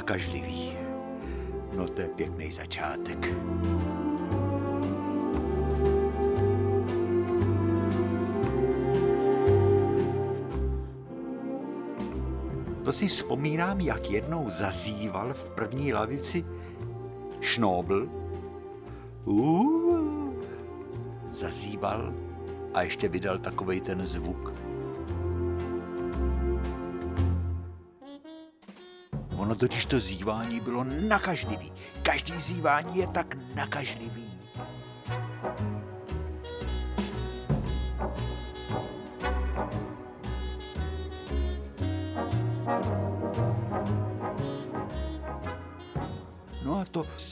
nakažlivý. No to je pěkný začátek. To si vzpomínám, jak jednou zazýval v první lavici šnobl. Uh, zazýval a ještě vydal takovej ten zvuk. Totiž to zývání bylo nakažlivý. Každý zývání je tak nakažlivý.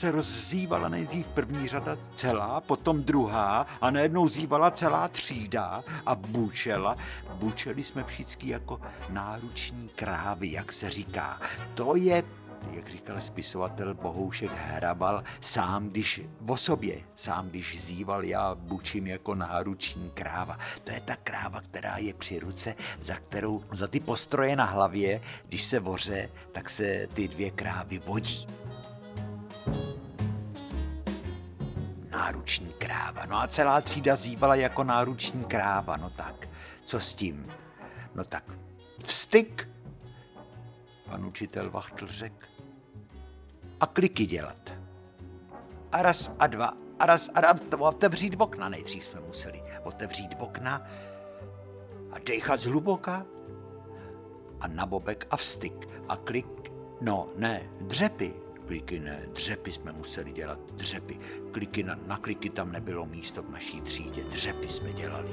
Se rozzývala nejdřív první řada celá, potom druhá a najednou zývala celá třída a bučela. Bučeli jsme všichni jako náruční krávy, jak se říká. To je jak říkal spisovatel Bohoušek Hrabal, sám když o sobě, sám když zýval, já bučím jako náruční kráva. To je ta kráva, která je při ruce, za kterou, za ty postroje na hlavě, když se voře, tak se ty dvě krávy vodí. Náruční kráva. No a celá třída zývala jako náruční kráva. No tak, co s tím? No tak, vstyk, pan učitel Vachtl řekl. A kliky dělat. A raz a dva, a raz a dva, otevřít okna. Nejdřív jsme museli otevřít okna a dechat zhluboka a na bobek a vstyk a klik, no ne, dřepy, kliky ne, dřepy jsme museli dělat, dřepy. Kliky na, na kliky tam nebylo místo v naší třídě, dřepy jsme dělali.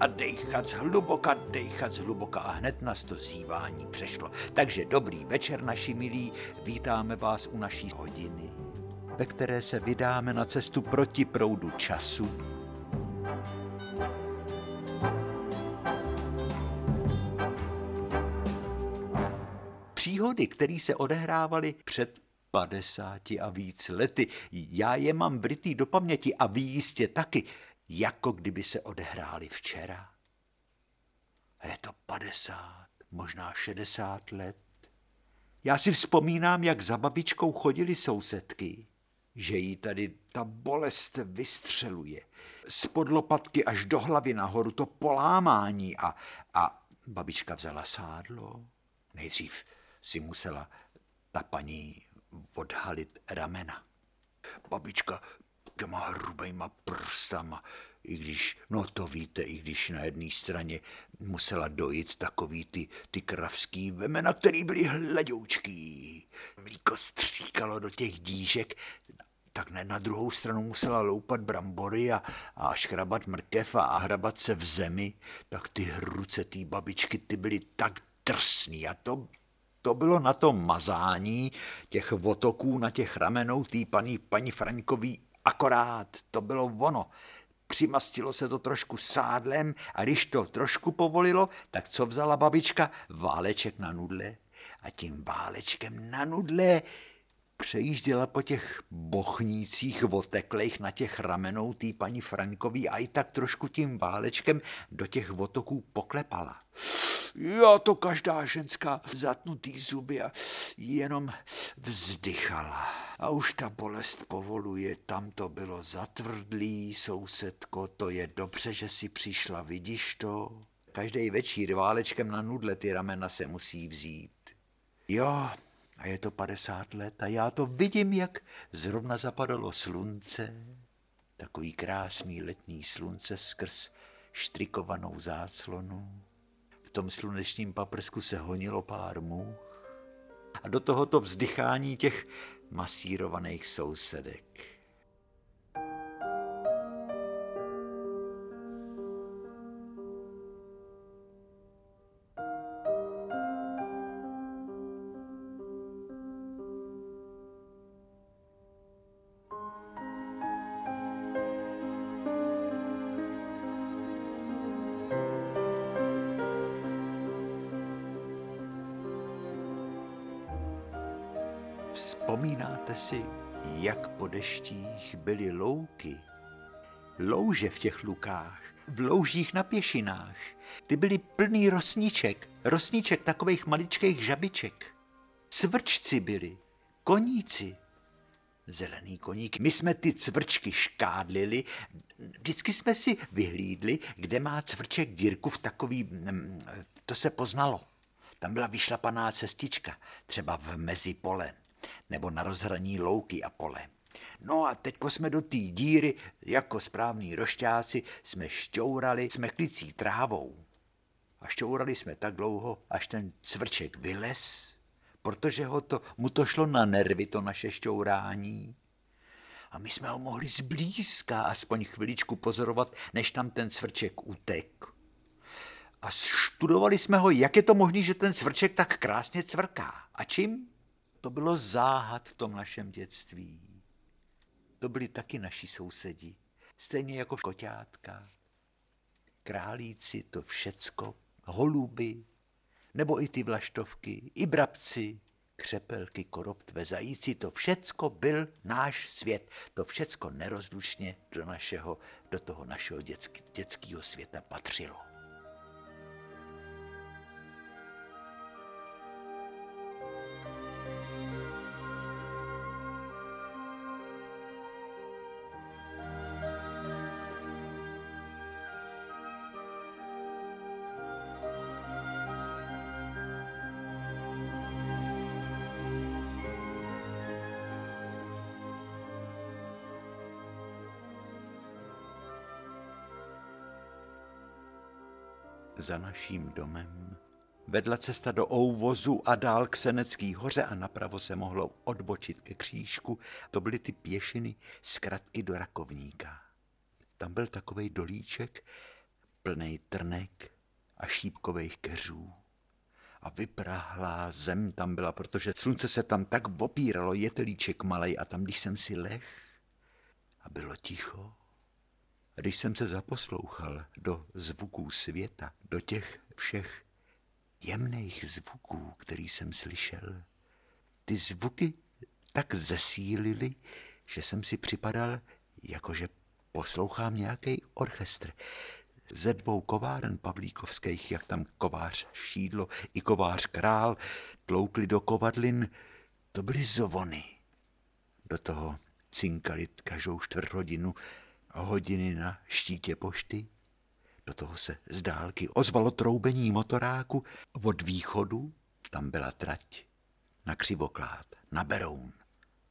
A dejchat hluboka, dejchat hluboka a hned nás to zývání přešlo. Takže dobrý večer, naši milí, vítáme vás u naší hodiny, ve které se vydáme na cestu proti proudu času, příhody, které se odehrávaly před 50 a víc lety. Já je mám vrytý do paměti a vy jistě taky, jako kdyby se odehrály včera. A je to 50, možná 60 let. Já si vzpomínám, jak za babičkou chodili sousedky, že jí tady ta bolest vystřeluje. Z podlopatky až do hlavy nahoru to polámání a, a babička vzala sádlo. Nejdřív si musela ta paní odhalit ramena. Babička těma hrubejma prstama, i když, no to víte, i když na jedné straně musela dojít takový ty, ty kravský vemena, který byly hladoučký. Mlíko stříkalo do těch dížek, tak ne, na druhou stranu musela loupat brambory a, a škrabat mrkev a, a hrabat se v zemi, tak ty hruce té babičky, ty byly tak drsný a to, to bylo na tom mazání těch votoků na těch ramenou té paní, paní Fraňkový akorát, to bylo ono. Přimastilo se to trošku sádlem a když to trošku povolilo, tak co vzala babička? Váleček na nudle a tím válečkem na nudle přejížděla po těch bochnících oteklejch na těch ramenou té paní Frankový a i tak trošku tím válečkem do těch otoků poklepala. Já to každá ženská zatnutý zuby a jenom vzdychala. A už ta bolest povoluje, tam to bylo zatvrdlý, sousedko, to je dobře, že si přišla, vidíš to? Každý večír válečkem na nudle ty ramena se musí vzít. Jo, a je to 50 let a já to vidím, jak zrovna zapadalo slunce, takový krásný letní slunce skrz štrikovanou záclonu. V tom slunečním paprsku se honilo pár much a do tohoto vzdychání těch masírovaných sousedek. Louže v těch lukách v loužích na pěšinách. Ty byly plný rosníček, rosníček takových maličkých žabiček. Cvrčci byli, koníci, zelený koník. My jsme ty cvrčky škádlili, vždycky jsme si vyhlídli, kde má cvrček dírku v takový, mm, to se poznalo. Tam byla vyšlapaná cestička, třeba v mezi pole, nebo na rozhraní louky a pole. No a teďko jsme do té díry, jako správní rošťáci, jsme šťourali smeklicí trávou. A šťourali jsme tak dlouho, až ten cvrček vylez, protože ho to, mu to šlo na nervy, to naše šťourání. A my jsme ho mohli zblízka aspoň chviličku pozorovat, než tam ten cvrček utek. A studovali jsme ho, jak je to možné, že ten cvrček tak krásně cvrká. A čím? To bylo záhad v tom našem dětství. To byli taky naši sousedi, stejně jako koťátka, králíci, to všecko, holuby, nebo i ty vlaštovky, i brabci, křepelky, koroptve, zajíci, to všecko byl náš svět. To všecko nerozlučně do, našeho, do toho našeho dětského světa patřilo. Za naším domem. Vedla cesta do Ouvozu a dál k Senecký hoře a napravo se mohlo odbočit ke křížku. To byly ty pěšiny zkratky do Rakovníka. Tam byl takový dolíček plný trnek a šípkových keřů. A vyprahlá zem tam byla, protože slunce se tam tak opíralo, jetelíček malej a tam, když jsem si leh a bylo ticho, když jsem se zaposlouchal do zvuků světa, do těch všech jemných zvuků, který jsem slyšel, ty zvuky tak zesílily, že jsem si připadal, jakože poslouchám nějaký orchestr. Ze dvou kováren pavlíkovských, jak tam kovář Šídlo i kovář Král tloukli do kovadlin, to byly zovony. Do toho cinkali každou čtvrt hodinu hodiny na štítě pošty. Do toho se z dálky ozvalo troubení motoráku. Od východu tam byla trať na Křivoklád, na Beroun.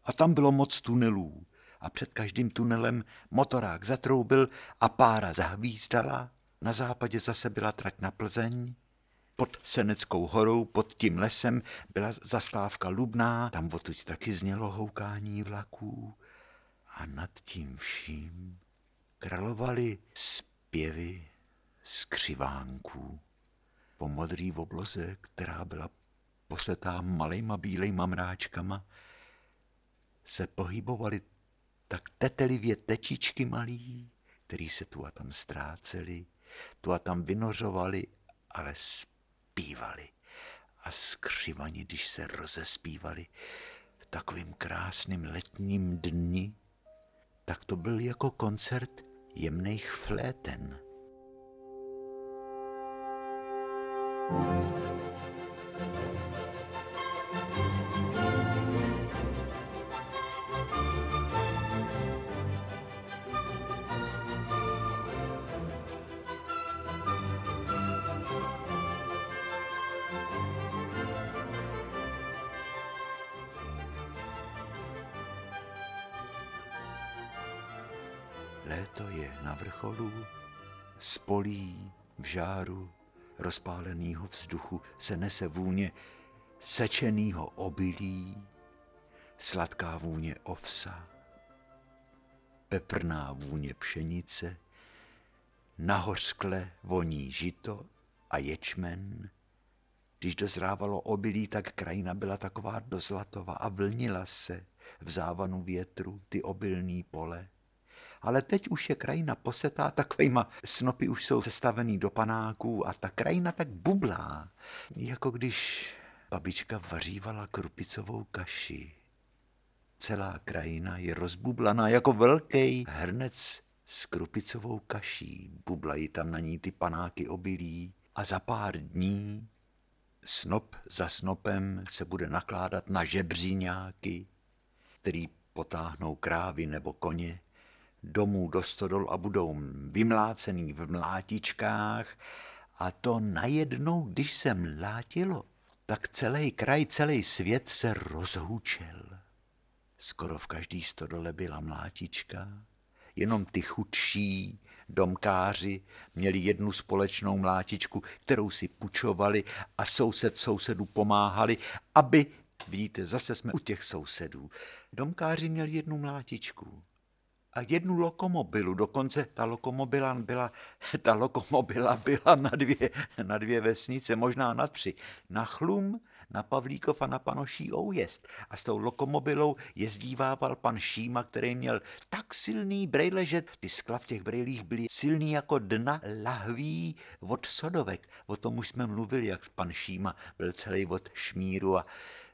A tam bylo moc tunelů. A před každým tunelem motorák zatroubil a pára zahvízdala. Na západě zase byla trať na Plzeň. Pod Seneckou horou, pod tím lesem byla zastávka Lubná, tam odtud taky znělo houkání vlaků. A nad tím vším Královaly zpěvy skřivánků po modrý obloze, která byla posetá malejma bílejma mráčkama, se pohybovaly tak tetelivě tečičky malý, který se tu a tam ztráceli, tu a tam vynořovali, ale zpívali. A skřivani, když se rozespívali v takovým krásným letním dni, tak to byl jako koncert jemných fléten. Léto na vrcholu, z polí, v žáru rozpáleného vzduchu se nese vůně sečenýho obilí, sladká vůně ovsa, peprná vůně pšenice, nahořkle voní žito a ječmen. Když dozrávalo obilí, tak krajina byla taková dozlatová a vlnila se v závanu větru ty obilní pole ale teď už je krajina posetá takovýma snopy už jsou sestavený do panáků a ta krajina tak bublá, jako když babička vařívala krupicovou kaši. Celá krajina je rozbublaná jako velký hrnec s krupicovou kaší, bublají tam na ní ty panáky obilí a za pár dní snop za snopem se bude nakládat na žebříňáky, který potáhnou krávy nebo koně domů do stodol a budou vymlácený v mlátičkách. A to najednou, když se mlátilo, tak celý kraj, celý svět se rozhučel. Skoro v každý stodole byla mlátička, jenom ty chudší domkáři měli jednu společnou mlátičku, kterou si pučovali a soused sousedu pomáhali, aby, vidíte, zase jsme u těch sousedů, domkáři měli jednu mlátičku jednu lokomobilu. Dokonce ta lokomobila byla, ta lokomobila byla na dvě, na dvě vesnice, možná na tři. Na Chlum, na Pavlíkov a na Panoší Oujezd. A s tou lokomobilou jezdívával pan Šíma, který měl tak silný brejle, že ty skla v těch brejlích byly silný jako dna lahví od sodovek. O tom už jsme mluvili, jak pan Šíma byl celý od šmíru a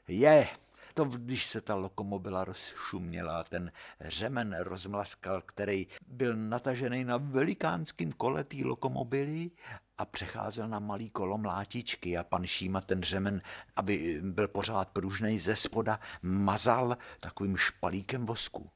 je, to, když se ta lokomobila rozšuměla, ten řemen rozmlaskal, který byl natažený na velikánským kole té lokomobily a přecházel na malý kolo mlátičky a pan Šíma ten řemen, aby byl pořád pružnej ze spoda, mazal takovým špalíkem vosku.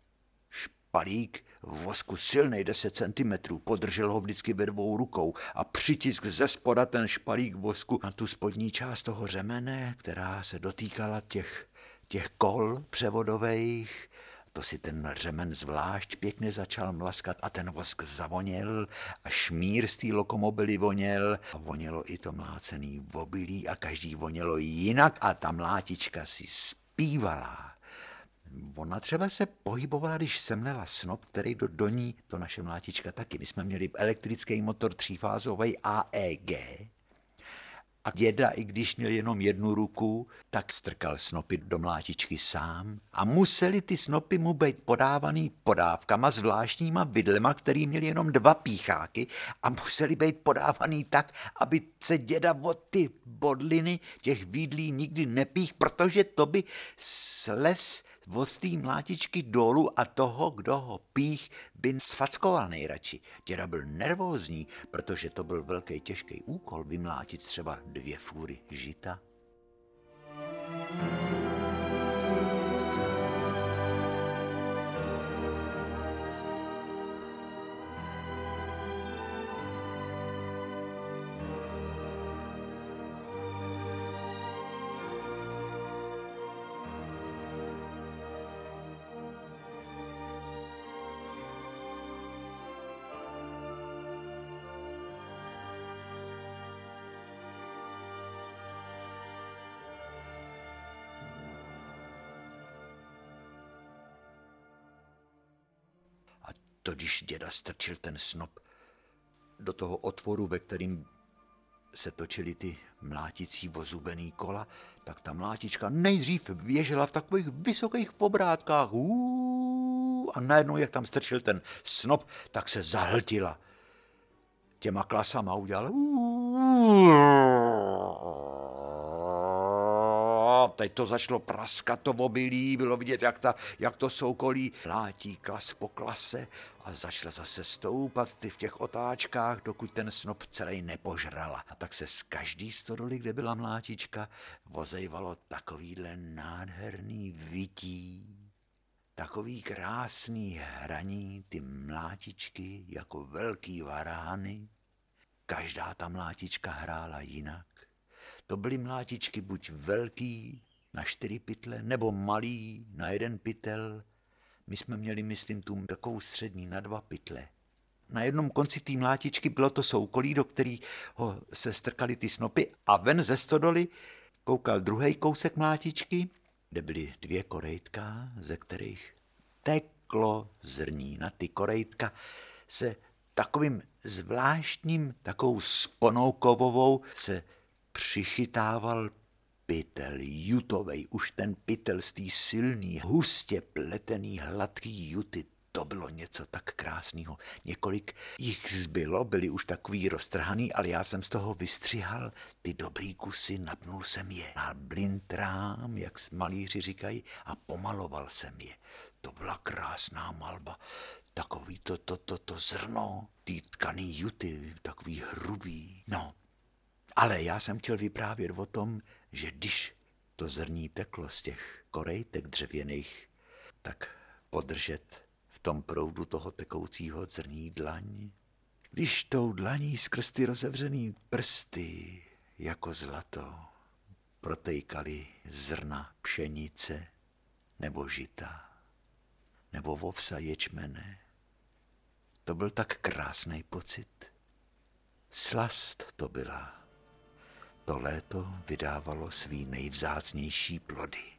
Špalík vosku silnej 10 cm, podržel ho vždycky ve dvou rukou a přitisk ze spoda ten špalík vosku na tu spodní část toho řemene, která se dotýkala těch těch kol převodových, to si ten řemen zvlášť pěkně začal mlaskat a ten vosk zavoněl a šmír z té lokomobily voněl a vonělo i to mlácený obilí a každý vonělo jinak a ta mlátička si zpívala. Ona třeba se pohybovala, když semlela snop, který do, do ní, to naše mlátička taky. My jsme měli elektrický motor třífázový AEG, a děda, i když měl jenom jednu ruku, tak strkal snopy do mlátičky sám. A museli ty snopy mu být podávaný podávkama zvláštníma vidlema, který měl jenom dva pícháky a museli být podávaný tak, aby se děda od ty bodliny těch vidlí nikdy nepích, protože to by sles od té mlátičky dolů a toho, kdo ho pích, by sfackoval nejradši. Děda byl nervózní, protože to byl velký těžký úkol vymlátit třeba dvě fůry žita. To když děda strčil ten snop do toho otvoru, ve kterým se točily ty mláticí vozubený kola, tak ta mlátička nejdřív běžela v takových vysokých pobrátkách a najednou, jak tam strčil ten snop, tak se zahltila těma klasama udělala teď to začalo praskat to obilí, bylo vidět, jak, ta, jak to soukolí látí klas po klase a začala zase stoupat ty v těch otáčkách, dokud ten snop celý nepožrala. A tak se z každý stodoly, kde byla mlátička, vozejvalo takovýhle nádherný vytí, takový krásný hraní, ty mlátičky jako velký varány. Každá ta mlátička hrála jinak. To byly mlátičky buď velký na čtyři pytle, nebo malý na jeden pytel. My jsme měli, myslím, tu takovou střední na dva pytle. Na jednom konci té mlátičky bylo to soukolí, do kterého se strkali ty snopy a ven ze stodoly koukal druhý kousek mlátičky, kde byly dvě korejtka, ze kterých teklo zrní. Na ty korejtka se takovým zvláštním, takovou sponou kovovou se přichytával pytel, jutovej, už ten pytel z té silný, hustě pletený, hladký juty, to bylo něco tak krásného. Několik jich zbylo, byli už takový roztrhaný, ale já jsem z toho vystřihal ty dobrý kusy, napnul jsem je na blintrám, jak malíři říkají, a pomaloval jsem je. To byla krásná malba. takový to, to, to, to zrno, ty tkaný juty, takový hrubý. No, ale já jsem chtěl vyprávět o tom, že když to zrní teklo z těch korejtek dřevěných, tak podržet v tom proudu toho tekoucího zrní dlaň. Když tou dlaní skrz ty rozevřený prsty jako zlato protejkali zrna pšenice nebo žita nebo vovsa ječmene. To byl tak krásný pocit. Slast to byla. To léto vydávalo svý nejvzácnější plody.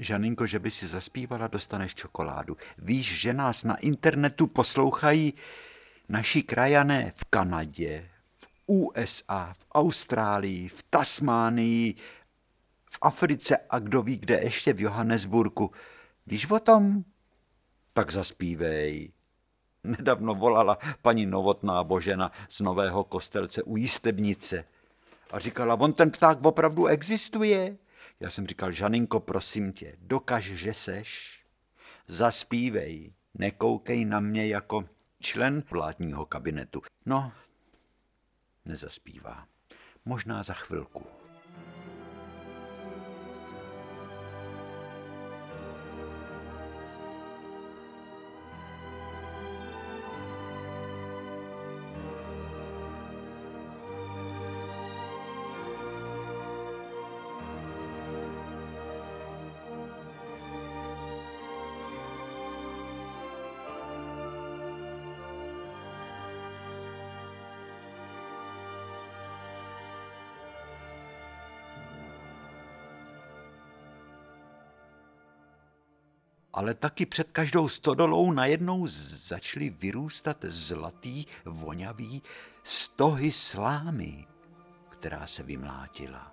Žaninko, že by si zaspívala, dostaneš čokoládu. Víš, že nás na internetu poslouchají naši krajané v Kanadě, v USA, v Austrálii, v Tasmánii, v Africe a kdo ví, kde ještě v Johannesburgu. Víš o tom? Tak zaspívej. Nedávno volala paní Novotná Božena z Nového kostelce u Jistebnice a říkala, on ten pták opravdu existuje. Já jsem říkal, Žaninko, prosím tě, dokaž, že seš, zaspívej, nekoukej na mě jako člen vládního kabinetu. No, nezaspívá. Možná za chvilku. Ale taky před každou stodolou najednou začaly vyrůstat zlatý, vonavý stohy slámy, která se vymlátila.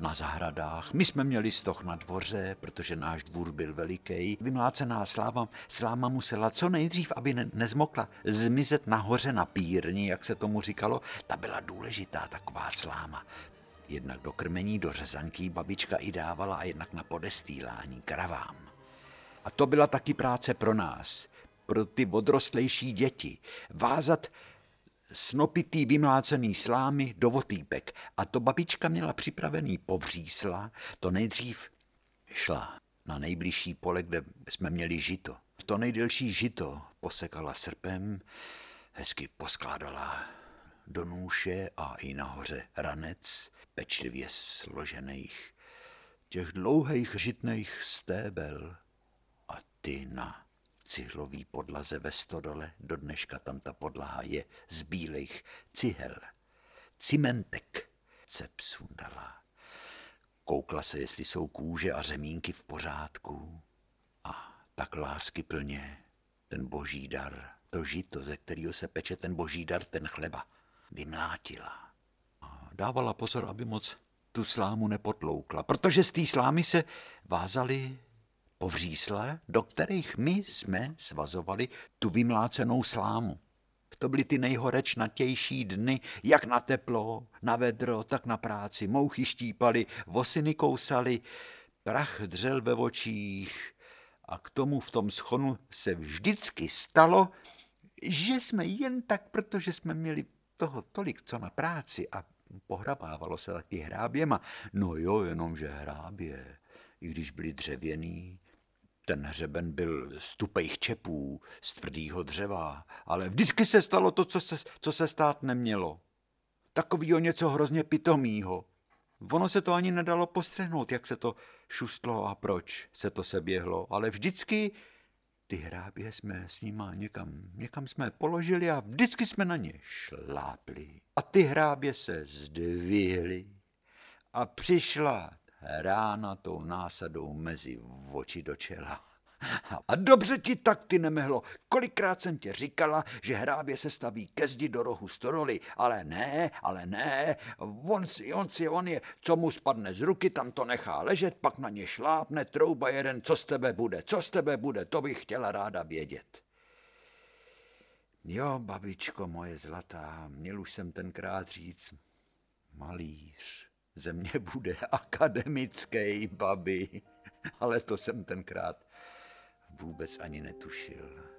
Na zahradách. My jsme měli stoch na dvoře, protože náš dvůr byl veliký. Vymlácená sláma, sláma musela co nejdřív, aby ne, nezmokla, zmizet nahoře na pírni, jak se tomu říkalo. Ta byla důležitá taková sláma. Jednak do krmení, do řezanky babička i dávala a jednak na podestýlání kravám. A to byla taky práce pro nás, pro ty odrostlejší děti. Vázat snopitý vymlácený slámy do votýpek. A to babička měla připravený povřísla, to nejdřív šla na nejbližší pole, kde jsme měli žito. To nejdelší žito posekala srpem, hezky poskládala do nůše a i nahoře ranec, pečlivě složených, těch dlouhých žitných stébel, ty na cihlový podlaze ve stodole, do dneška tam ta podlaha je z bílých cihel. Cimentek se psundala. Koukla se, jestli jsou kůže a řemínky v pořádku. A tak lásky plně ten boží dar, to žito, ze kterého se peče ten boží dar, ten chleba, vymlátila. A dávala pozor, aby moc tu slámu nepotloukla, protože z té slámy se vázaly povřísle, do kterých my jsme svazovali tu vymlácenou slámu. To byly ty nejhorečnatější dny, jak na teplo, na vedro, tak na práci. Mouchy štípali, vosiny kousali, prach dřel ve očích a k tomu v tom schonu se vždycky stalo, že jsme jen tak, protože jsme měli toho tolik, co na práci a pohrabávalo se taky hráběma. No jo, jenomže hrábě, i když byli dřevěný, ten hřeben byl z tupejch čepů, z tvrdýho dřeva, ale vždycky se stalo to, co se, co se stát nemělo. Takovýho něco hrozně pitomýho. Ono se to ani nedalo postřehnout, jak se to šustlo a proč se to seběhlo, ale vždycky ty hrábě jsme s nima někam, někam jsme položili a vždycky jsme na ně šlápli. A ty hrábě se zdvihly a přišla rána tou násadou mezi oči do čela. A dobře ti tak, ty nemehlo. Kolikrát jsem ti říkala, že hrábě se staví ke zdi do rohu storoly, ale ne, ale ne. On si, on si, on je, co mu spadne z ruky, tam to nechá ležet, pak na ně šlápne, trouba jeden, co z tebe bude, co z tebe bude, to bych chtěla ráda vědět. Jo, babičko moje zlatá, měl už jsem tenkrát říct, malíř, ze mě bude akademický babi, ale to jsem tenkrát vůbec ani netušil.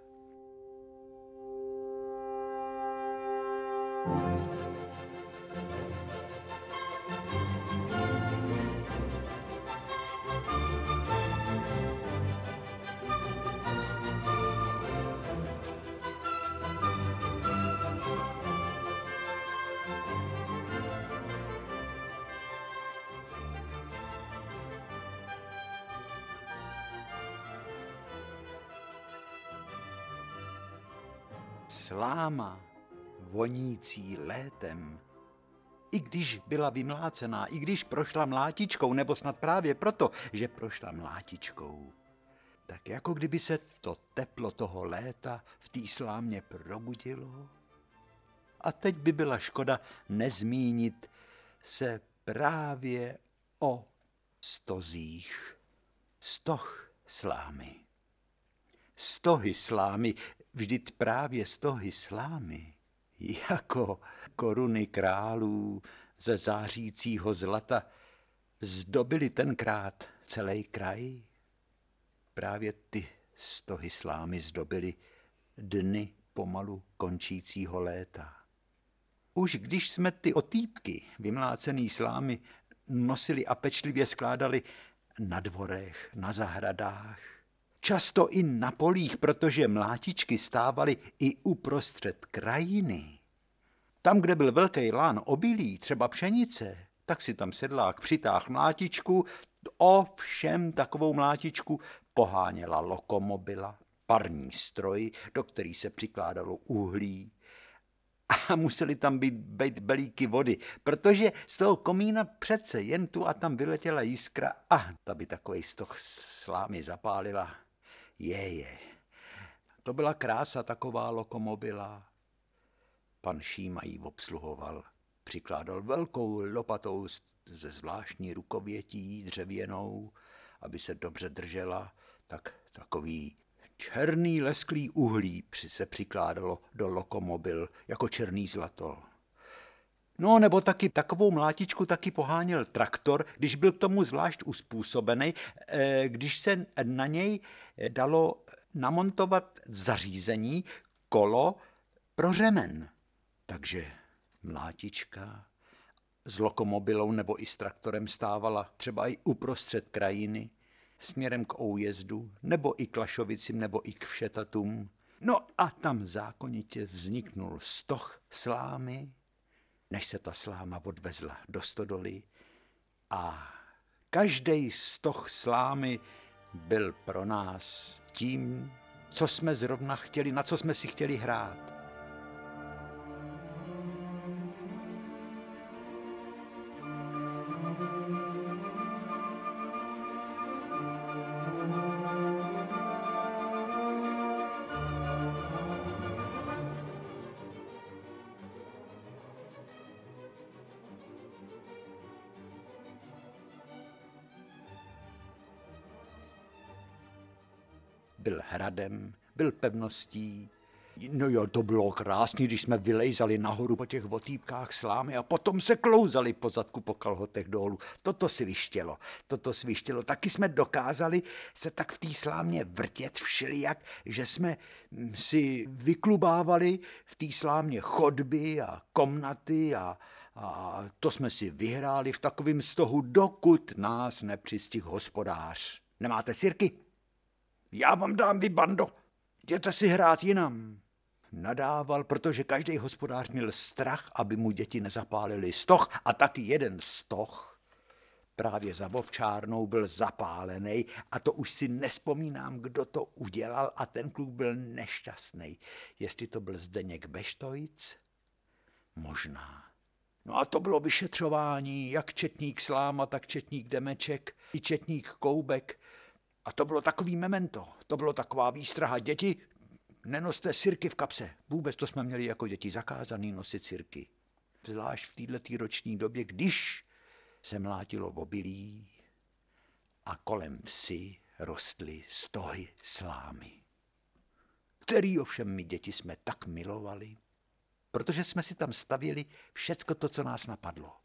Sláma, vonící létem. I když byla vymlácená, i když prošla mlátičkou, nebo snad právě proto, že prošla mlátičkou, tak jako kdyby se to teplo toho léta v té slámě probudilo. A teď by byla škoda nezmínit se právě o stozích. Stoh slámy. Stohy slámy, Vždyť právě stohy slámy, jako koruny králů ze zářícího zlata, zdobily tenkrát celý kraj. Právě ty stohy slámy zdobily dny pomalu končícího léta. Už když jsme ty otýpky, vymlácený slámy, nosili a pečlivě skládali na dvorech, na zahradách, často i na polích, protože mlátičky stávaly i uprostřed krajiny. Tam, kde byl velký lán obilí, třeba pšenice, tak si tam sedlák přitáhl mlátičku, ovšem takovou mlátičku poháněla lokomobila, parní stroj, do který se přikládalo uhlí. A museli tam být, být belíky vody, protože z toho komína přece jen tu a tam vyletěla jiskra a ta by takový stoch slámy zapálila je, je. To byla krása taková lokomobila. Pan Šíma ji obsluhoval. Přikládal velkou lopatou ze zvláštní rukovětí dřevěnou, aby se dobře držela, tak takový černý lesklý uhlí se přikládalo do lokomobil jako černý zlato. No nebo taky takovou mlátičku taky poháněl traktor, když byl k tomu zvlášť uspůsobený, eh, když se na něj dalo namontovat zařízení, kolo pro řemen. Takže mlátička s lokomobilou nebo i s traktorem stávala třeba i uprostřed krajiny, směrem k Oujezdu, nebo i k Lašovicím, nebo i k Všetatům. No a tam zákonitě vzniknul stoch slámy, než se ta sláma odvezla do stodoly a každý stoch slámy byl pro nás tím, co jsme zrovna chtěli, na co jsme si chtěli hrát. Hradem, byl pevností. No jo, to bylo krásný, když jsme vylejzali nahoru po těch otýpkách slámy a potom se klouzali po zadku po kalhotech dolů. Toto svištělo, toto svištělo. Taky jsme dokázali se tak v té slámě vrtět všelijak, že jsme si vyklubávali v té slámě chodby a komnaty a, a to jsme si vyhráli v takovém stohu, dokud nás nepřistih hospodář. Nemáte sirky? Já vám dám vy, bando, jděte si hrát jinam. Nadával, protože každý hospodář měl strach, aby mu děti nezapálili stoch a taky jeden stoch právě za Vovčárnou byl zapálený a to už si nespomínám, kdo to udělal a ten kluk byl nešťastný. Jestli to byl Zdeněk Beštojc? Možná. No a to bylo vyšetřování, jak četník Sláma, tak četník Demeček, i četník Koubek, A to bylo takový memento, to bylo taková výstraha. Děti, nenoste sirky v kapse. Vůbec to jsme měli jako děti zakázaný nosit sirky. Zvlášť v této roční době, když se mlátilo v obilí a kolem vsi rostly stohy slámy, který ovšem my děti jsme tak milovali, protože jsme si tam stavěli všecko to, co nás napadlo.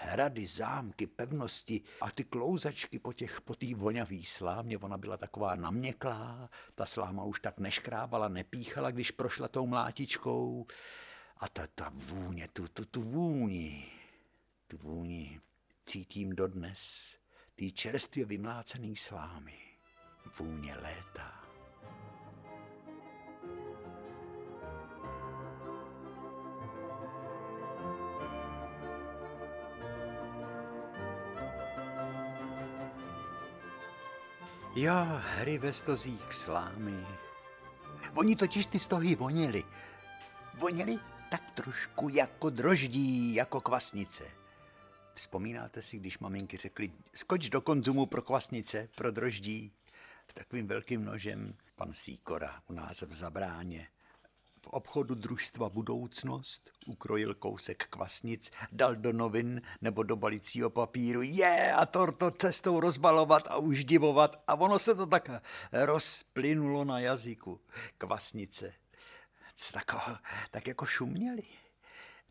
Hrady, zámky, pevnosti a ty klouzačky po těch, po té vonavý slámě, ona byla taková naměklá, ta sláma už tak neškrábala, nepíchala, když prošla tou mlátičkou. A ta, ta vůně, tu, tu, tu vůni, tu vůni cítím dodnes, ty čerstvě vymlácený slámy, vůně léta. Jo, hry ve stozích slámy. Oni totiž ty stohy vonili. Vonili tak trošku jako droždí, jako kvasnice. Vzpomínáte si, když maminky řekly, skoč do konzumu pro kvasnice, pro droždí, s takovým velkým nožem pan Síkora u nás v Zabráně v obchodu družstva Budoucnost ukrojil kousek kvasnic, dal do novin nebo do balicího papíru, je a to, to cestou rozbalovat a už divovat a ono se to tak rozplynulo na jazyku. Kvasnice. Tak, tak jako šuměli.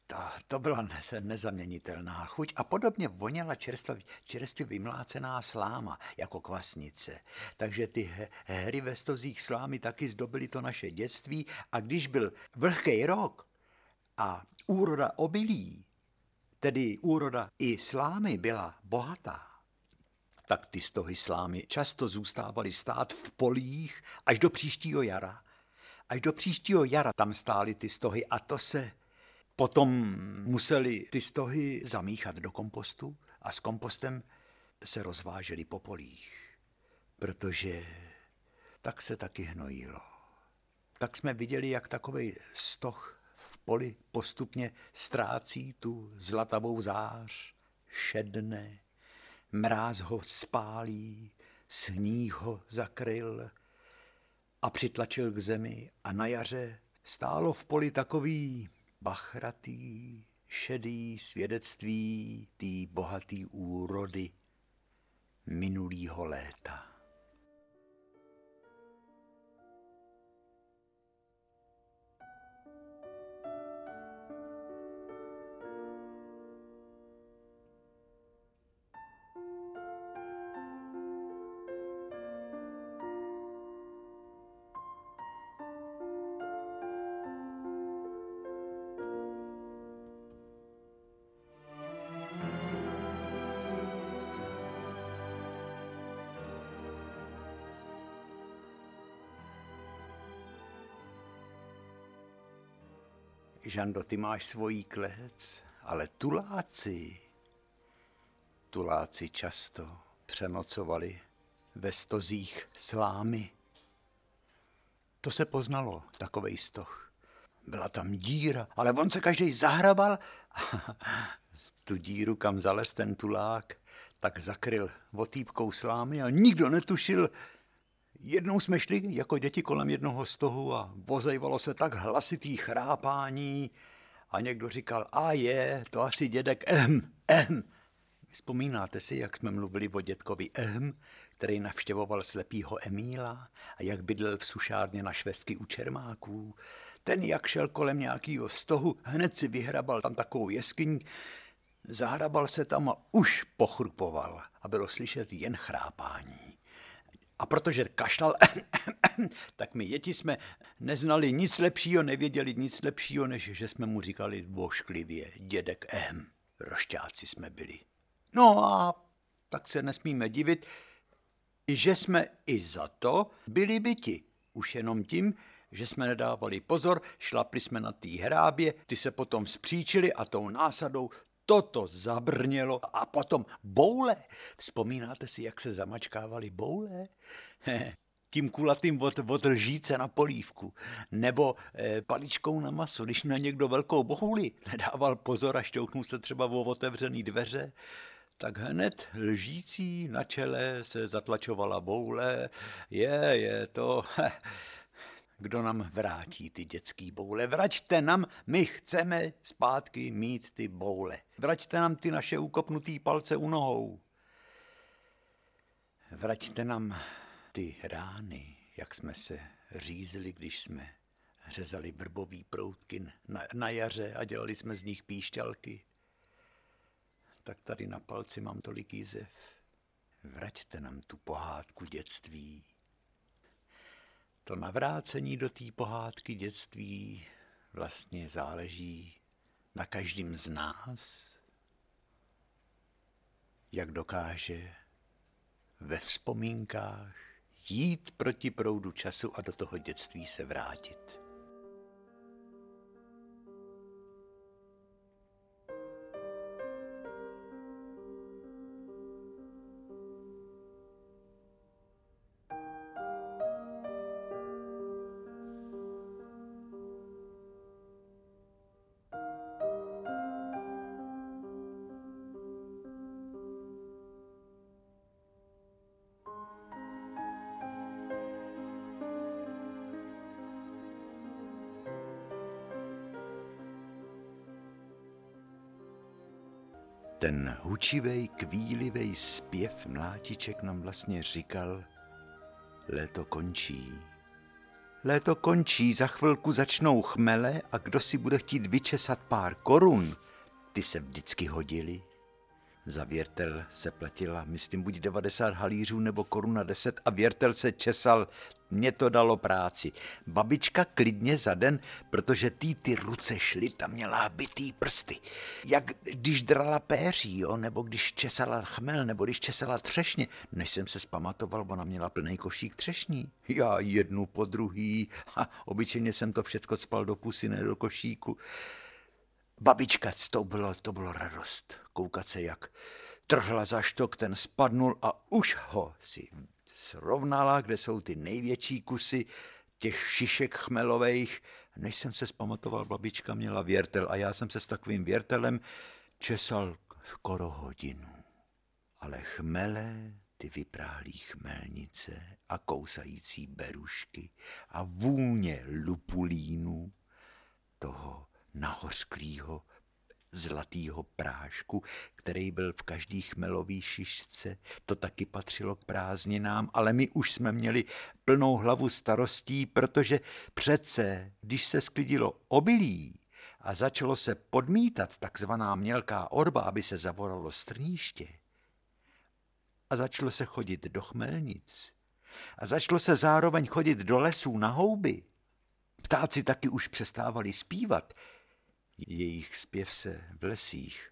To, to byla nezaměnitelná chuť a podobně voněla čerstvě, čerstvě vymlácená sláma jako kvasnice. Takže ty hry ve stozích slámy taky zdobily to naše dětství a když byl vlhký rok a úroda obilí, tedy úroda i slámy byla bohatá, tak ty stohy slámy často zůstávaly stát v polích až do příštího jara. Až do příštího jara tam stály ty stohy a to se Potom museli ty stohy zamíchat do kompostu a s kompostem se rozváželi po polích, protože tak se taky hnojilo. Tak jsme viděli, jak takový stoh v poli postupně ztrácí tu zlatavou zář, šedne, mráz ho spálí, sníh ho zakryl a přitlačil k zemi a na jaře stálo v poli takový bachratý, šedý svědectví tý bohatý úrody minulýho léta. Žando, ty máš svojí klec, ale tuláci, tuláci často přenocovali ve stozích slámy. To se poznalo, takovej stoch. Byla tam díra, ale on se každý zahrabal a tu díru, kam zales ten tulák, tak zakryl otýpkou slámy a nikdo netušil, Jednou jsme šli jako děti kolem jednoho stohu a vozejvalo se tak hlasitý chrápání a někdo říkal, a je, to asi dědek ehm, ehm. Vzpomínáte si, jak jsme mluvili o dětkovi ehm, který navštěvoval slepýho Emíla a jak bydlel v sušárně na švestky u Čermáků. Ten, jak šel kolem nějakého stohu, hned si vyhrabal tam takovou jeskyň, zahrabal se tam a už pochrupoval a bylo slyšet jen chrápání. A protože kašlal, tak my děti jsme neznali nic lepšího, nevěděli nic lepšího, než že jsme mu říkali vošklivě, dědek ehm, rošťáci jsme byli. No a tak se nesmíme divit, že jsme i za to byli byti. Už jenom tím, že jsme nedávali pozor, šlapli jsme na té hrábě, ty se potom spříčili a tou násadou toto zabrnělo a potom boule. Vzpomínáte si, jak se zamačkávali boule? Tím kulatým od, od lžíce na polívku. Nebo eh, paličkou na maso, když měl někdo velkou bohuli, nedával pozor a šťouchnul se třeba o otevřený dveře, tak hned lžící na čele se zatlačovala boule. Je, je to... Kdo nám vrátí ty dětský boule? Vraťte nám, my chceme zpátky mít ty boule. Vraťte nám ty naše ukopnutý palce u nohou. Vraťte nám ty rány, jak jsme se řízli, když jsme řezali vrbový proutky na, na jaře a dělali jsme z nich píšťalky. Tak tady na palci mám tolik jízev. Vraťte nám tu pohádku dětství. To navrácení do té pohádky dětství vlastně záleží na každém z nás, jak dokáže ve vzpomínkách jít proti proudu času a do toho dětství se vrátit. Ten hučivej, kvílivej zpěv mlátiček nám vlastně říkal, léto končí. Léto končí, za chvilku začnou chmele a kdo si bude chtít vyčesat pár korun, ty se vždycky hodili. Za věrtel se platila, myslím, buď 90 halířů nebo koruna 10 a věrtel se česal, mě to dalo práci. Babička klidně za den, protože tý ty ruce šly, tam měla bytý prsty. Jak když drala péří, jo, nebo když česala chmel, nebo když česala třešně. Než jsem se zpamatoval, ona měla plný košík třešní. Já jednu po druhý a obyčejně jsem to všecko spal do pusy, ne do košíku. Babička, to bylo, to bylo radost. Koukat se, jak trhla za štok, ten spadnul a už ho si srovnala, kde jsou ty největší kusy těch šišek chmelových. Než jsem se zpamatoval, babička měla věrtel a já jsem se s takovým věrtelem česal skoro hodinu. Ale chmele, ty vypráhlý chmelnice a kousající berušky a vůně lupulínu toho nahořklýho zlatýho prášku, který byl v každý chmelový šišce. To taky patřilo k prázdninám, ale my už jsme měli plnou hlavu starostí, protože přece, když se sklidilo obilí a začalo se podmítat takzvaná mělká orba, aby se zavoralo strníště, a začalo se chodit do chmelnic, a začalo se zároveň chodit do lesů na houby, ptáci taky už přestávali zpívat, jejich zpěv se v lesích,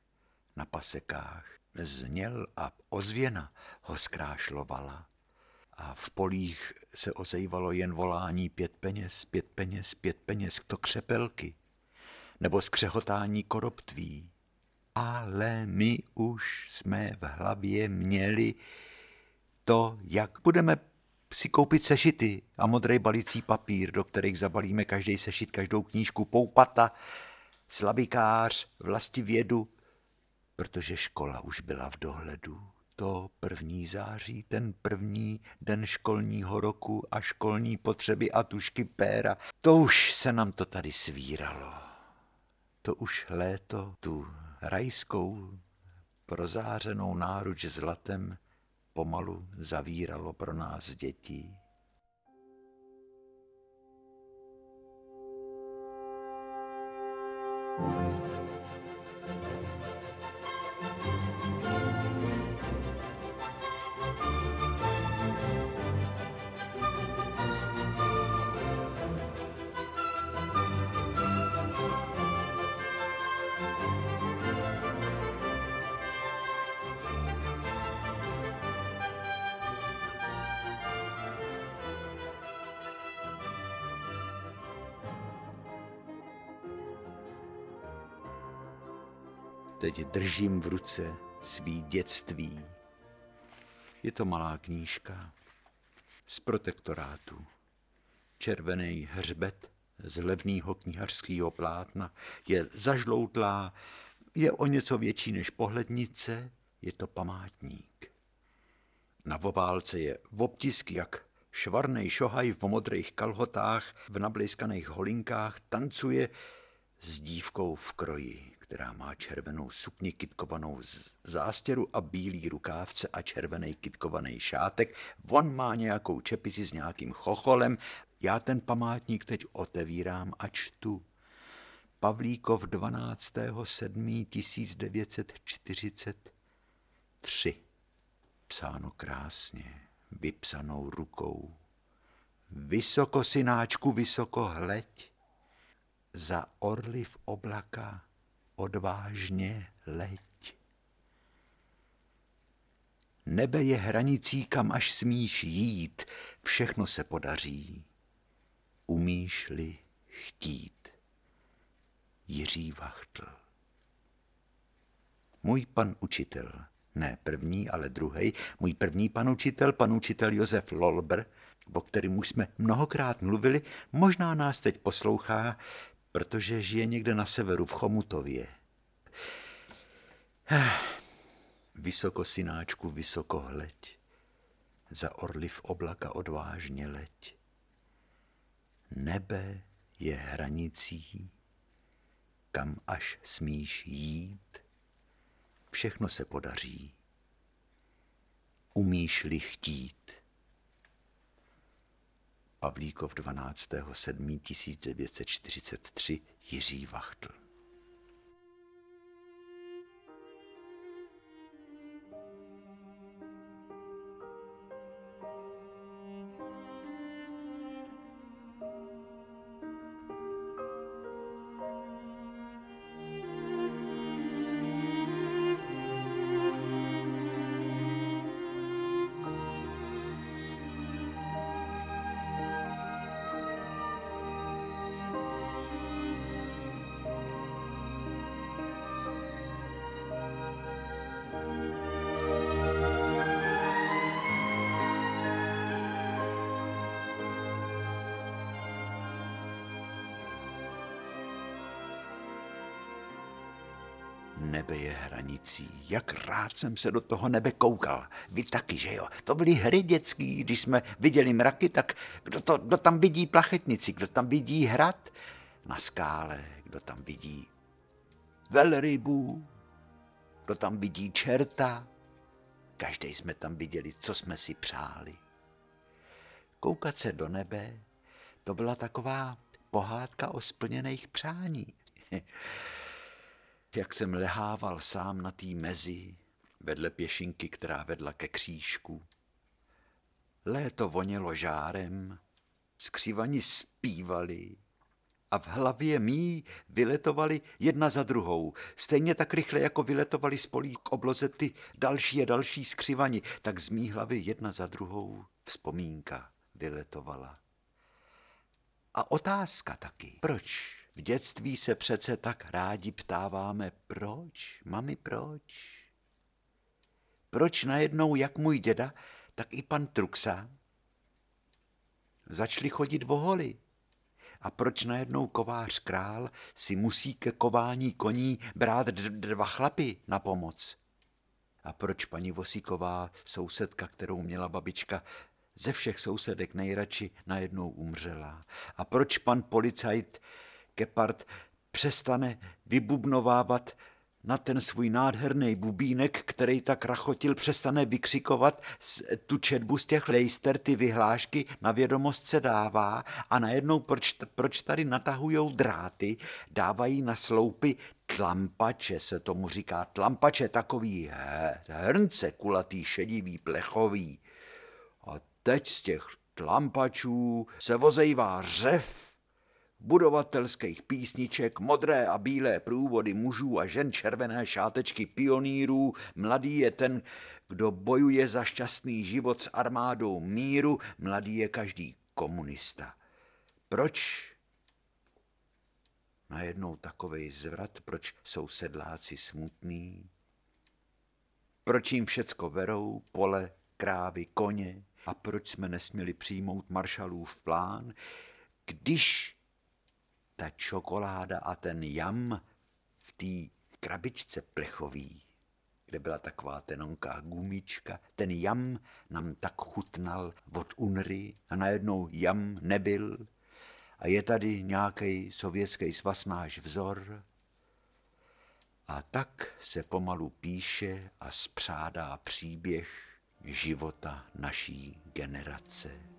na pasekách zněl a ozvěna ho zkrášlovala. A v polích se ozejvalo jen volání pět peněz, pět peněz, pět peněz, to křepelky, nebo skřehotání koroptví. Ale my už jsme v hlavě měli to, jak budeme si koupit sešity a modrý balící papír, do kterých zabalíme každý sešit, každou knížku, poupata, slabikář, vědu, protože škola už byla v dohledu. To první září, ten první den školního roku a školní potřeby a tušky péra, to už se nám to tady svíralo. To už léto tu rajskou prozářenou náruč zlatem pomalu zavíralo pro nás dětí. Teď držím v ruce svý dětství. Je to malá knížka z protektorátu. Červený hřbet z levného knihařského plátna je zažloutlá, je o něco větší než pohlednice, Je to památník. Na voválce je obtisk jak švarnej šohaj v modrých kalhotách, v nabliskaných holinkách, tancuje s dívkou v kroji která má červenou sukni kytkovanou z zástěru a bílý rukávce a červený kytkovaný šátek. On má nějakou čepici s nějakým chocholem. Já ten památník teď otevírám a čtu. Pavlíkov 12.7.1943. Psáno krásně, vypsanou rukou. Vysoko, synáčku, vysoko hleď, za orly v oblaka odvážně leď. Nebe je hranicí, kam až smíš jít, všechno se podaří. Umíš-li chtít. Jiří Vachtl. Můj pan učitel, ne první, ale druhý, můj první pan učitel, pan učitel Josef Lolber, o kterým už jsme mnohokrát mluvili, možná nás teď poslouchá, protože žije někde na severu v Chomutově. Vysoko, synáčku, vysoko hleď, za orliv oblaka odvážně leď. Nebe je hranicí, kam až smíš jít, všechno se podaří. Umíš-li chtít. Pavlíkov 12.7.1943 Jiří Vachtl. Rád jsem se do toho nebe koukal. Vy taky, že jo? To byly hry dětský, když jsme viděli mraky, tak kdo, to, kdo tam vidí plachetnici, kdo tam vidí hrad na skále, kdo tam vidí velrybu, kdo tam vidí čerta. Každý jsme tam viděli, co jsme si přáli. Koukat se do nebe, to byla taková pohádka o splněných přání. jak jsem lehával sám na té mezi, vedle pěšinky, která vedla ke křížku. Léto vonělo žárem, skřivani zpívali a v hlavě mý vyletovali jedna za druhou. Stejně tak rychle, jako vyletovali z polí k obloze ty další a další skřivani, tak z mý hlavy jedna za druhou vzpomínka vyletovala. A otázka taky. Proč v dětství se přece tak rádi ptáváme, proč, mami, proč? Proč najednou, jak můj děda, tak i pan Truxa začali chodit voholi? A proč najednou kovář král si musí ke kování koní brát dva chlapy na pomoc? A proč paní Vosíková, sousedka, kterou měla babička, ze všech sousedek nejradši najednou umřela? A proč pan policajt Kepard přestane vybubnovávat na ten svůj nádherný bubínek, který tak rachotil, přestane vykřikovat tu četbu z těch lejster, ty vyhlášky, na vědomost se dává a najednou proč, proč tady natahujou dráty, dávají na sloupy tlampače, se tomu říká, tlampače takový hrnce, kulatý, šedivý, plechový. A teď z těch tlampačů se vozejvá řev budovatelských písniček, modré a bílé průvody mužů a žen, červené šátečky pionýrů, mladý je ten, kdo bojuje za šťastný život s armádou míru, mladý je každý komunista. Proč najednou takovej zvrat, proč jsou sedláci smutný? Proč jim všecko verou, pole, krávy, koně? A proč jsme nesměli přijmout maršalův plán, když ta čokoláda a ten jam v té krabičce plechový kde byla taková tenonká gumička. Ten jam nám tak chutnal od Unry a najednou jam nebyl. A je tady nějaký sovětský svaz náš vzor. A tak se pomalu píše a spřádá příběh života naší generace.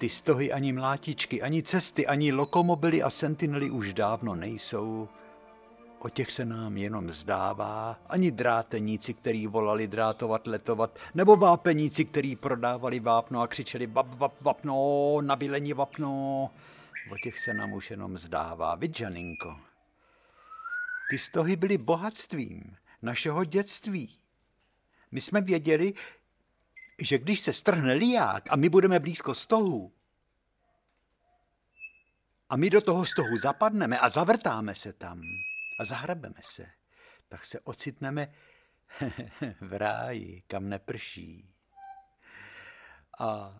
Ty stohy ani mlátičky, ani cesty, ani lokomobily a sentinely už dávno nejsou. O těch se nám jenom zdává, ani dráteníci, který volali drátovat, letovat, nebo vápeníci, který prodávali vápno a křičeli vap, vap, vapno, nabílení vapno. O těch se nám už jenom zdává, vidžaninko. Ty stohy byly bohatstvím našeho dětství. My jsme věděli, že když se strhne liák a my budeme blízko stohu, a my do toho stohu zapadneme a zavrtáme se tam a zahrabeme se, tak se ocitneme v ráji, kam neprší. A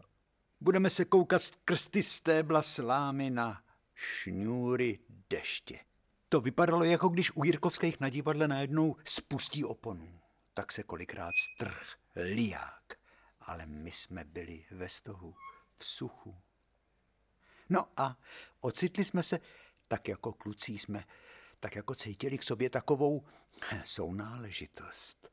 budeme se koukat skrz ty stébla slámy na šňůry deště. To vypadalo, jako když u Jirkovských na divadle najednou spustí oponu. Tak se kolikrát strh liák ale my jsme byli ve stohu, v suchu. No a ocitli jsme se, tak jako kluci jsme, tak jako cítili k sobě takovou sounáležitost.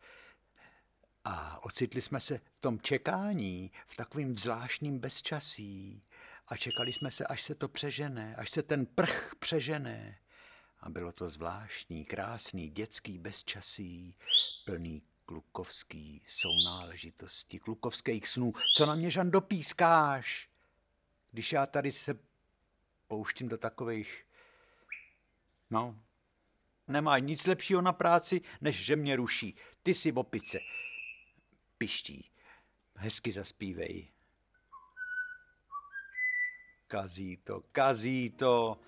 A ocitli jsme se v tom čekání, v takovým zvláštním bezčasí. A čekali jsme se, až se to přežené, až se ten prch přežené. A bylo to zvláštní, krásný, dětský bezčasí, plný klukovský sounáležitosti, klukovských snů. Co na mě, Žan, dopískáš? Když já tady se pouštím do takových... No, nemá nic lepšího na práci, než že mě ruší. Ty si opice. Piští. Hezky zaspívej. Kazí to, kazí to.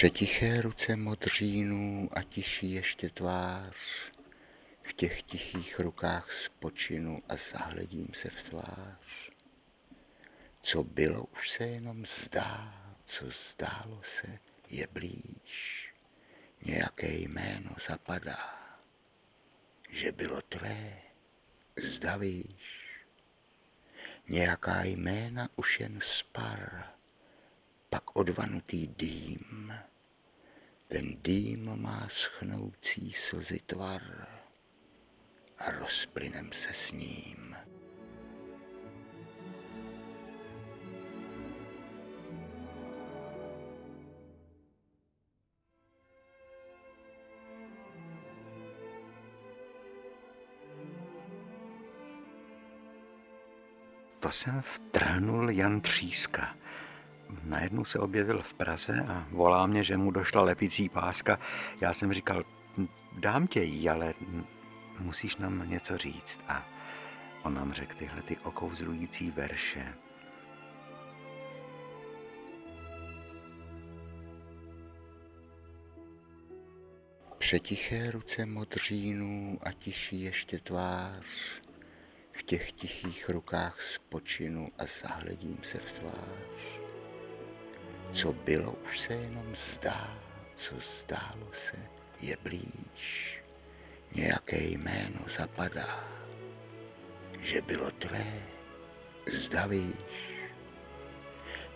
Přetiché ruce modřínů a tiší ještě tvář, v těch tichých rukách spočinu a zahledím se v tvář. Co bylo, už se jenom zdá, co zdálo se, je blíž. Nějaké jméno zapadá, že bylo tvé, zda víš. Nějaká jména už jen spar, pak odvanutý dým. Ten dým má schnoucí slzy tvar a rozplynem se s ním. To jsem vtrhnul Jan Tříska najednou se objevil v Praze a volá mě, že mu došla lepicí páska. Já jsem říkal, hm, dám tě jí, ale musíš nám něco říct. A on nám řekl tyhle ty okouzlující verše. Přetiché ruce modřínů a tiší ještě tvář, v těch tichých rukách spočinu a zahledím se v tvář. Co bylo, už se jenom zdá, co zdálo se, je blíž. Nějaké jméno zapadá, že bylo tvé, zda víš.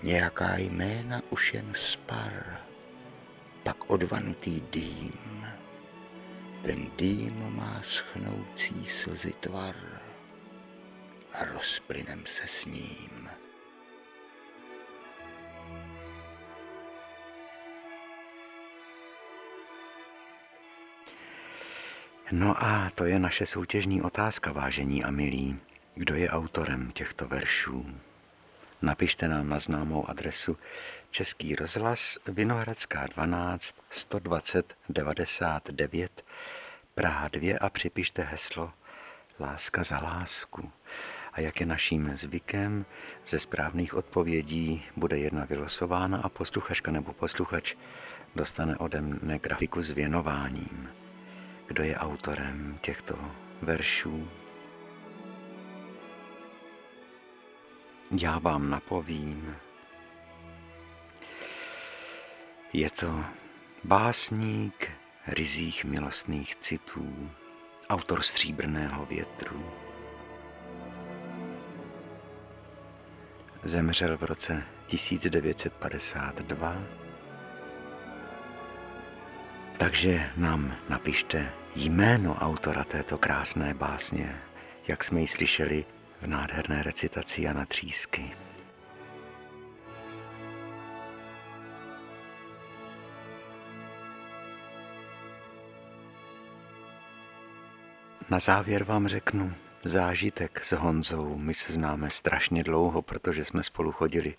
Nějaká jména už jen spar, pak odvanutý dým. Ten dým má schnoucí slzy tvar a rozplynem se s ním. No a to je naše soutěžní otázka, vážení a milí. Kdo je autorem těchto veršů? Napište nám na známou adresu Český rozhlas Vinohradská 12 120 99 Praha 2 a připište heslo Láska za lásku. A jak je naším zvykem, ze správných odpovědí bude jedna vylosována a posluchačka nebo posluchač dostane ode mne grafiku s věnováním. Kdo je autorem těchto veršů? Já vám napovím. Je to básník rizích milostných citů, autor stříbrného větru. Zemřel v roce 1952. Takže nám napište jméno autora této krásné básně, jak jsme ji slyšeli v nádherné recitaci Jana Třísky. Na závěr vám řeknu zážitek s Honzou. My se známe strašně dlouho, protože jsme spolu chodili.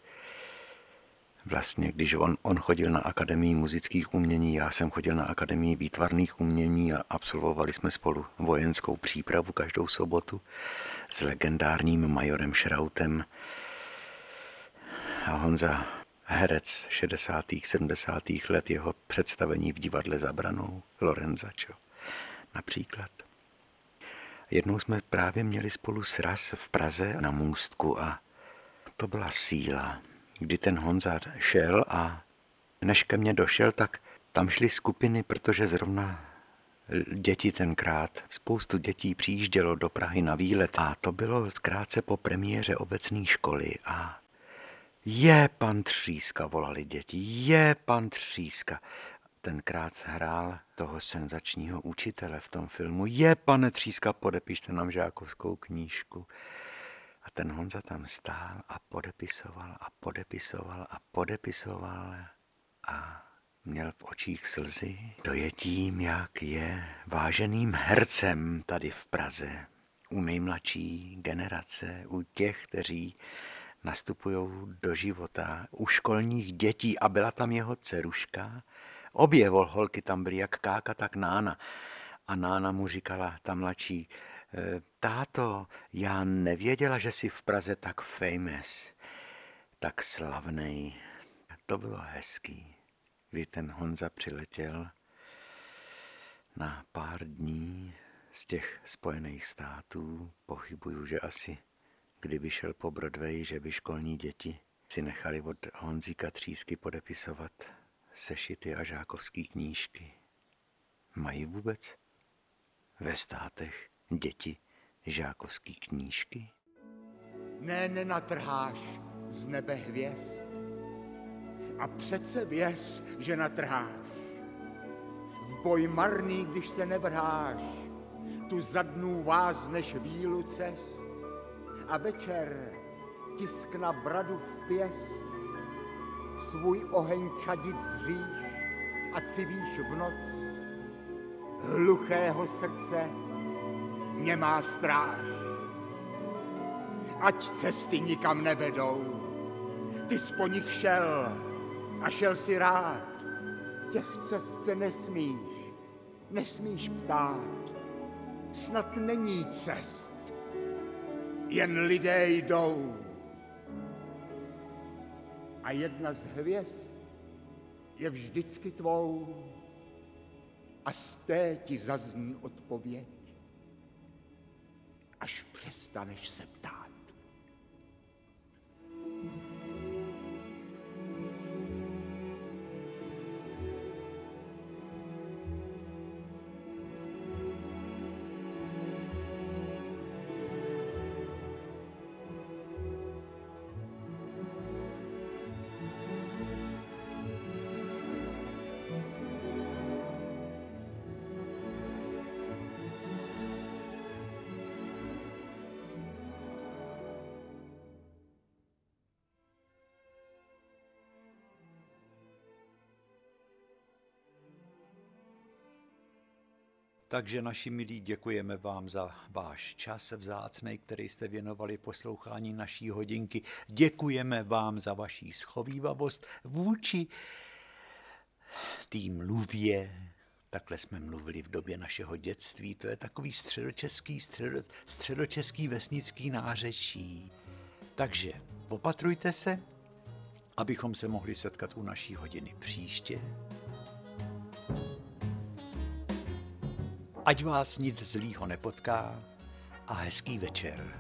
Vlastně, když on, on chodil na Akademii muzických umění, já jsem chodil na Akademii výtvarných umění a absolvovali jsme spolu vojenskou přípravu každou sobotu s legendárním majorem Šrautem. A Honza herec 60. 70. let jeho představení v divadle Zabranou, Lorenza, čo? například. Jednou jsme právě měli spolu sraz v Praze na můstku a to byla síla, kdy ten Honza šel a než ke mně došel, tak tam šly skupiny, protože zrovna děti tenkrát, spoustu dětí přijíždělo do Prahy na výlet a to bylo krátce po premiéře obecné školy a je pan Tříska, volali děti, je pan Tříska tenkrát hrál toho senzačního učitele v tom filmu. Je, pane Tříska, podepište nám žákovskou knížku. A ten Honza tam stál a podepisoval a podepisoval a podepisoval a měl v očích slzy. Dojetím, jak je váženým hercem tady v Praze. U nejmladší generace, u těch, kteří nastupují do života, u školních dětí a byla tam jeho dceruška, Obě holky tam byly, jak Káka, tak Nána. A Nána mu říkala, ta mladší, táto, já nevěděla, že jsi v Praze tak famous, tak slavný. To bylo hezký, kdy ten Honza přiletěl na pár dní z těch Spojených států. Pochybuju, že asi kdyby šel po Broadway, že by školní děti si nechali od Honzíka Třísky podepisovat sešity a žákovské knížky. Mají vůbec ve státech děti žákovské knížky? Ne, nenatrháš z nebe hvězd. A přece věř, že natrháš. V boj marný, když se nevrháš, tu za dnů vázneš vílu cest a večer tisk na bradu v pěst svůj oheň čadit zříš a civíš v noc. Hluchého srdce nemá stráž. Ať cesty nikam nevedou, ty po nich šel a šel si rád. Těch cest se nesmíš, nesmíš ptát. Snad není cest, jen lidé jdou a jedna z hvězd je vždycky tvou. a z té ti zazní odpověď, až přestaneš se ptát. Takže naši milí, děkujeme vám za váš čas vzácný, který jste věnovali poslouchání naší hodinky. Děkujeme vám za vaší schovývavost vůči tým mluvě. Takhle jsme mluvili v době našeho dětství. To je takový středočeský, středo, středočeský vesnický nářečí. Takže opatrujte se, abychom se mohli setkat u naší hodiny příště. Ať vás nic zlýho nepotká a hezký večer.